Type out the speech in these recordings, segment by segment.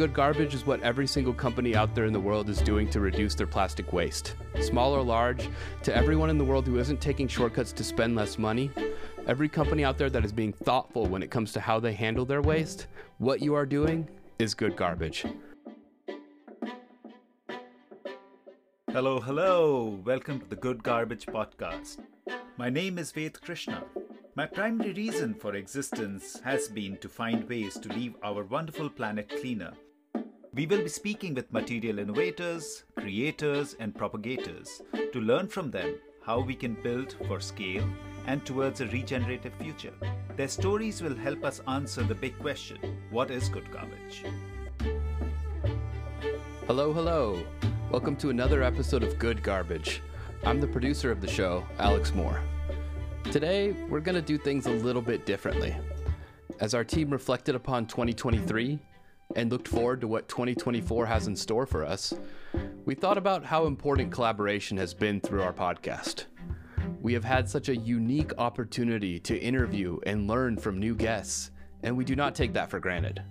Good garbage is what every single company out there in the world is doing to reduce their plastic waste. Small or large, to everyone in the world who isn't taking shortcuts to spend less money, every company out there that is being thoughtful when it comes to how they handle their waste, what you are doing is good garbage. Hello, hello. Welcome to the Good Garbage Podcast. My name is Ved Krishna. My primary reason for existence has been to find ways to leave our wonderful planet cleaner. We will be speaking with material innovators, creators, and propagators to learn from them how we can build for scale and towards a regenerative future. Their stories will help us answer the big question what is good garbage? Hello, hello. Welcome to another episode of Good Garbage. I'm the producer of the show, Alex Moore. Today, we're going to do things a little bit differently. As our team reflected upon 2023 and looked forward to what 2024 has in store for us, we thought about how important collaboration has been through our podcast. We have had such a unique opportunity to interview and learn from new guests, and we do not take that for granted.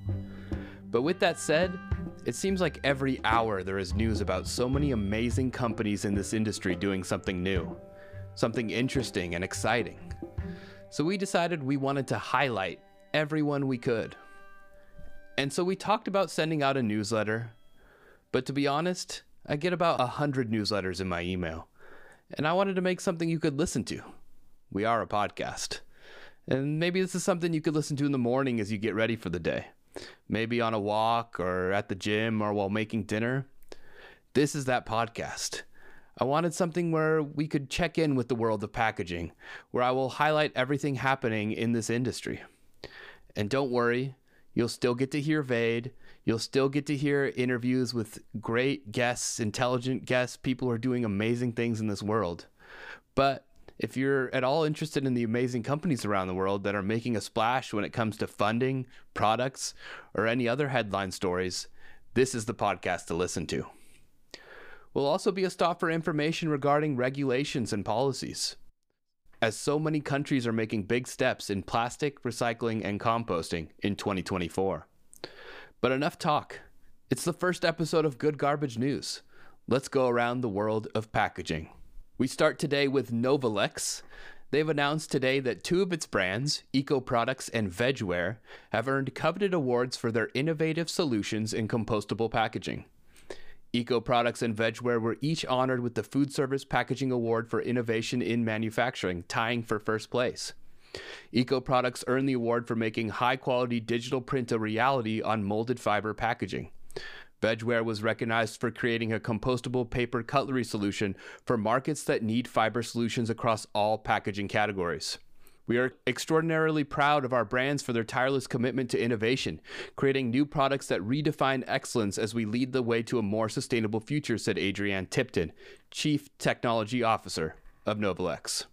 But with that said, it seems like every hour there is news about so many amazing companies in this industry doing something new something interesting and exciting. So we decided we wanted to highlight everyone we could. And so we talked about sending out a newsletter, but to be honest, I get about a hundred newsletters in my email, and I wanted to make something you could listen to. We are a podcast. And maybe this is something you could listen to in the morning as you get ready for the day. Maybe on a walk or at the gym or while making dinner. This is that podcast. I wanted something where we could check in with the world of packaging, where I will highlight everything happening in this industry. And don't worry, you'll still get to hear Ved. You'll still get to hear interviews with great guests, intelligent guests, people who are doing amazing things in this world. But if you're at all interested in the amazing companies around the world that are making a splash when it comes to funding, products, or any other headline stories, this is the podcast to listen to We'll also be a stop for information regarding regulations and policies. As so many countries are making big steps in plastic, recycling, and composting in 2024. But enough talk. It's the first episode of Good Garbage News. Let's go around the world of packaging. We start today with Novolex. They've announced today that two of its brands, Eco Products and Vegware, have earned coveted awards for their innovative solutions in compostable packaging. Eco Products and Vegware were each honored with the Food Service Packaging Award for Innovation in Manufacturing, tying for first place. Eco Products earned the award for making high quality digital print a reality on molded fiber packaging. Vegware was recognized for creating a compostable paper cutlery solution for markets that need fiber solutions across all packaging categories. We are extraordinarily proud of our brands for their tireless commitment to innovation, creating new products that redefine excellence as we lead the way to a more sustainable future, said Adrienne Tipton, Chief Technology Officer of Novolex.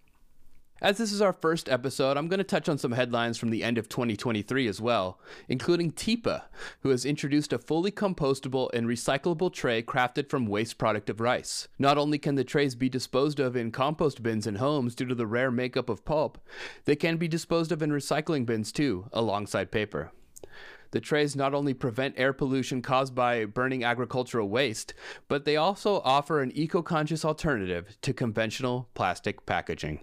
As this is our first episode, I'm going to touch on some headlines from the end of 2023 as well, including TIPA, who has introduced a fully compostable and recyclable tray crafted from waste product of rice. Not only can the trays be disposed of in compost bins in homes due to the rare makeup of pulp, they can be disposed of in recycling bins too, alongside paper. The trays not only prevent air pollution caused by burning agricultural waste, but they also offer an eco conscious alternative to conventional plastic packaging.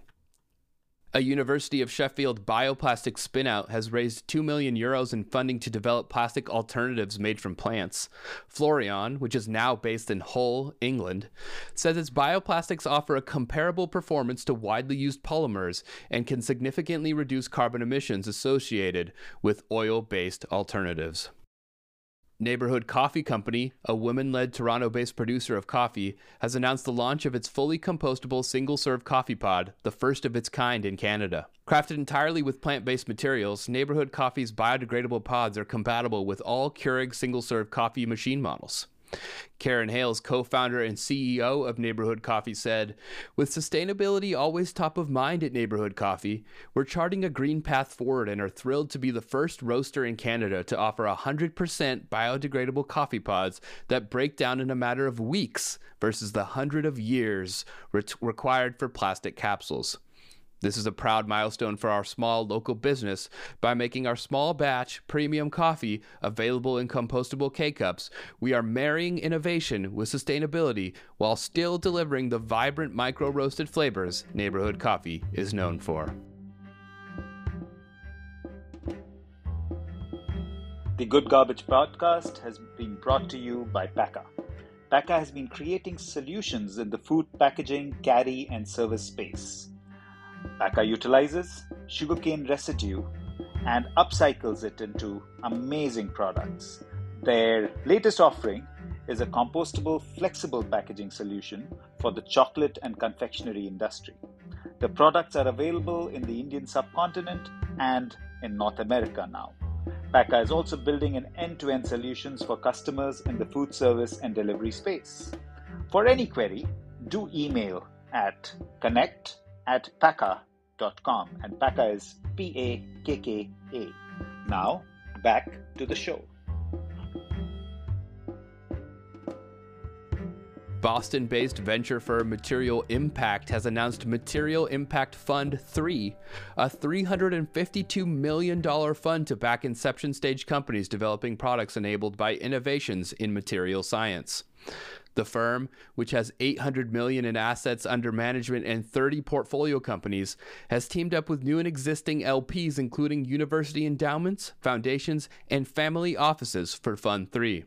A University of Sheffield bioplastic spinout has raised 2 million euros in funding to develop plastic alternatives made from plants. Floreon, which is now based in Hull, England, says its bioplastics offer a comparable performance to widely used polymers and can significantly reduce carbon emissions associated with oil based alternatives. Neighborhood Coffee Company, a women led Toronto based producer of coffee, has announced the launch of its fully compostable single serve coffee pod, the first of its kind in Canada. Crafted entirely with plant based materials, Neighborhood Coffee's biodegradable pods are compatible with all Keurig single serve coffee machine models. Karen Hales, co founder and CEO of Neighborhood Coffee, said With sustainability always top of mind at Neighborhood Coffee, we're charting a green path forward and are thrilled to be the first roaster in Canada to offer 100% biodegradable coffee pods that break down in a matter of weeks versus the hundred of years re- required for plastic capsules. This is a proud milestone for our small local business by making our small batch premium coffee available in compostable K cups. We are marrying innovation with sustainability while still delivering the vibrant micro roasted flavors neighborhood coffee is known for. The Good Garbage podcast has been brought to you by Pakka. Pakka has been creating solutions in the food packaging, carry, and service space. Pakka utilizes sugarcane residue and upcycles it into amazing products. Their latest offering is a compostable, flexible packaging solution for the chocolate and confectionery industry. The products are available in the Indian subcontinent and in North America now. Pakka is also building an end to end solutions for customers in the food service and delivery space. For any query, do email at connect at pakka.com and Pakka is P A K K A. Now, back to the show. Boston based venture firm Material Impact has announced Material Impact Fund 3, a $352 million fund to back inception stage companies developing products enabled by innovations in material science. The firm, which has 800 million in assets under management and 30 portfolio companies, has teamed up with new and existing LPs including university endowments, foundations, and family offices for Fund 3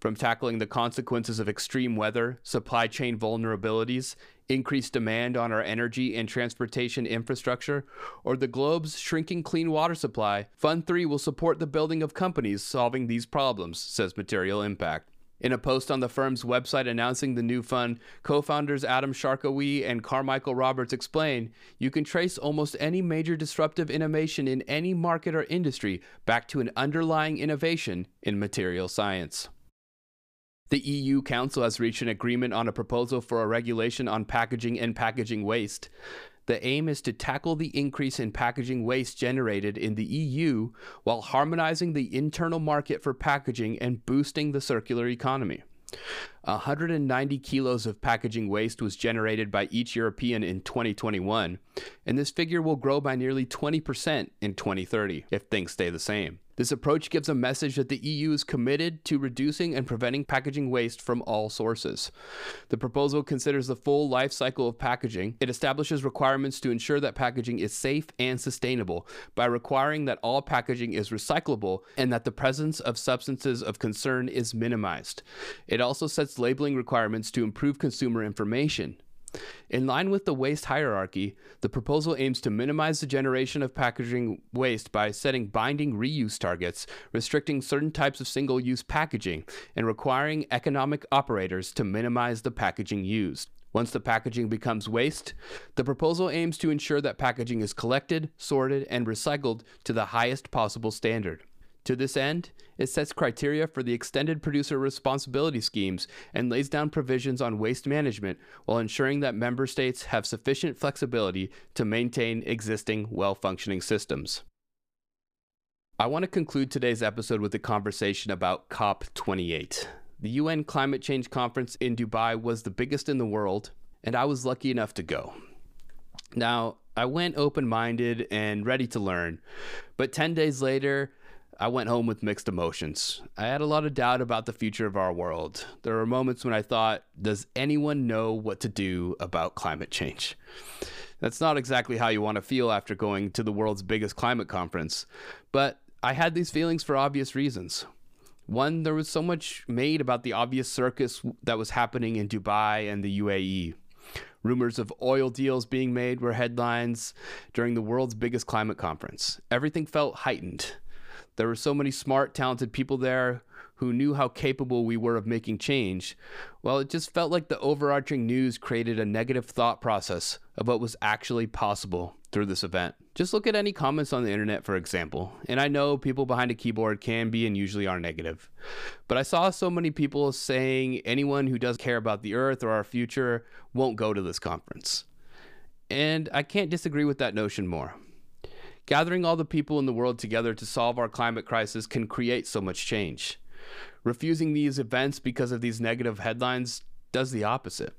from tackling the consequences of extreme weather, supply chain vulnerabilities, increased demand on our energy and transportation infrastructure, or the globe's shrinking clean water supply, Fund 3 will support the building of companies solving these problems, says Material Impact. In a post on the firm's website announcing the new fund, co founders Adam Sharkawy and Carmichael Roberts explain you can trace almost any major disruptive innovation in any market or industry back to an underlying innovation in material science. The EU Council has reached an agreement on a proposal for a regulation on packaging and packaging waste. The aim is to tackle the increase in packaging waste generated in the EU while harmonizing the internal market for packaging and boosting the circular economy. 190 kilos of packaging waste was generated by each European in 2021, and this figure will grow by nearly 20% in 2030 if things stay the same. This approach gives a message that the EU is committed to reducing and preventing packaging waste from all sources. The proposal considers the full life cycle of packaging. It establishes requirements to ensure that packaging is safe and sustainable by requiring that all packaging is recyclable and that the presence of substances of concern is minimized. It also sets labeling requirements to improve consumer information. In line with the waste hierarchy, the proposal aims to minimize the generation of packaging waste by setting binding reuse targets, restricting certain types of single use packaging, and requiring economic operators to minimize the packaging used. Once the packaging becomes waste, the proposal aims to ensure that packaging is collected, sorted, and recycled to the highest possible standard. To this end, it sets criteria for the extended producer responsibility schemes and lays down provisions on waste management while ensuring that member states have sufficient flexibility to maintain existing well functioning systems. I want to conclude today's episode with a conversation about COP28. The UN Climate Change Conference in Dubai was the biggest in the world, and I was lucky enough to go. Now, I went open minded and ready to learn, but 10 days later, I went home with mixed emotions. I had a lot of doubt about the future of our world. There were moments when I thought, does anyone know what to do about climate change? That's not exactly how you want to feel after going to the world's biggest climate conference, but I had these feelings for obvious reasons. One, there was so much made about the obvious circus that was happening in Dubai and the UAE. Rumors of oil deals being made were headlines during the world's biggest climate conference. Everything felt heightened. There were so many smart, talented people there who knew how capable we were of making change. Well, it just felt like the overarching news created a negative thought process of what was actually possible through this event. Just look at any comments on the internet, for example. And I know people behind a keyboard can be and usually are negative. But I saw so many people saying anyone who doesn't care about the earth or our future won't go to this conference. And I can't disagree with that notion more. Gathering all the people in the world together to solve our climate crisis can create so much change. Refusing these events because of these negative headlines does the opposite.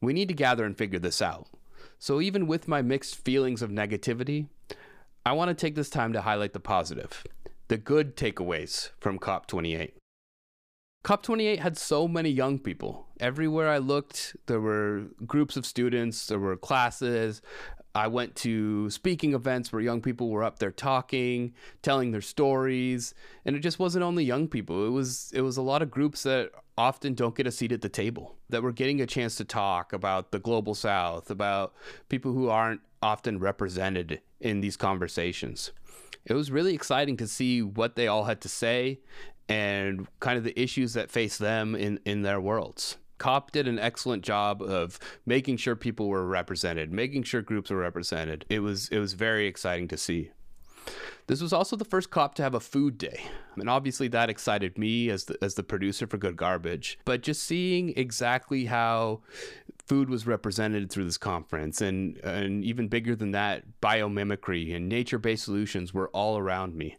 We need to gather and figure this out. So, even with my mixed feelings of negativity, I want to take this time to highlight the positive, the good takeaways from COP28. COP28 had so many young people. Everywhere I looked, there were groups of students, there were classes. I went to speaking events where young people were up there talking, telling their stories, and it just wasn't only young people. It was it was a lot of groups that often don't get a seat at the table, that were getting a chance to talk about the global south, about people who aren't often represented in these conversations. It was really exciting to see what they all had to say and kind of the issues that face them in, in their worlds. COP did an excellent job of making sure people were represented, making sure groups were represented. It was it was very exciting to see. This was also the first COP to have a food day. And obviously that excited me as the, as the producer for Good Garbage. But just seeing exactly how food was represented through this conference and and even bigger than that biomimicry and nature-based solutions were all around me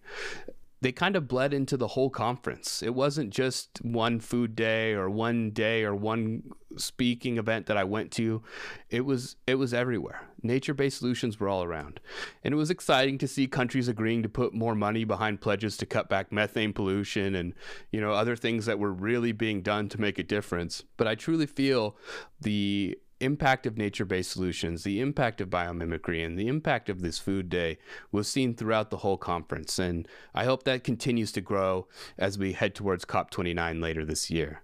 they kind of bled into the whole conference. It wasn't just one food day or one day or one speaking event that I went to. It was it was everywhere. Nature-based solutions were all around. And it was exciting to see countries agreeing to put more money behind pledges to cut back methane pollution and you know other things that were really being done to make a difference. But I truly feel the impact of nature based solutions, the impact of biomimicry, and the impact of this food day was seen throughout the whole conference. And I hope that continues to grow as we head towards COP29 later this year.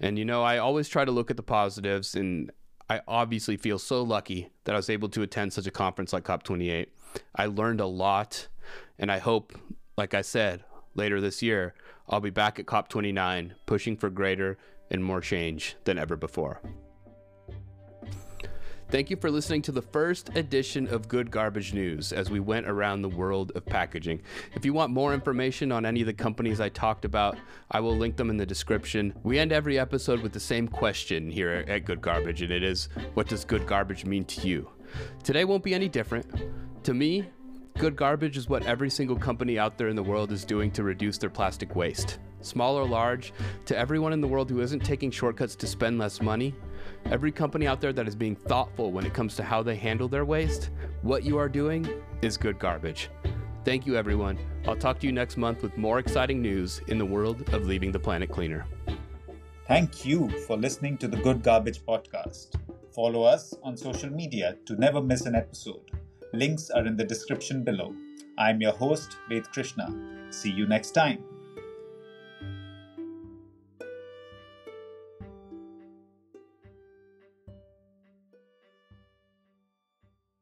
And you know, I always try to look at the positives, and I obviously feel so lucky that I was able to attend such a conference like COP28. I learned a lot, and I hope, like I said, later this year, I'll be back at COP29 pushing for greater and more change than ever before. Thank you for listening to the first edition of Good Garbage News as we went around the world of packaging. If you want more information on any of the companies I talked about, I will link them in the description. We end every episode with the same question here at Good Garbage, and it is What does good garbage mean to you? Today won't be any different. To me, good garbage is what every single company out there in the world is doing to reduce their plastic waste. Small or large, to everyone in the world who isn't taking shortcuts to spend less money, Every company out there that is being thoughtful when it comes to how they handle their waste, what you are doing is good garbage. Thank you, everyone. I'll talk to you next month with more exciting news in the world of leaving the planet cleaner. Thank you for listening to the Good Garbage Podcast. Follow us on social media to never miss an episode. Links are in the description below. I'm your host, Ved Krishna. See you next time.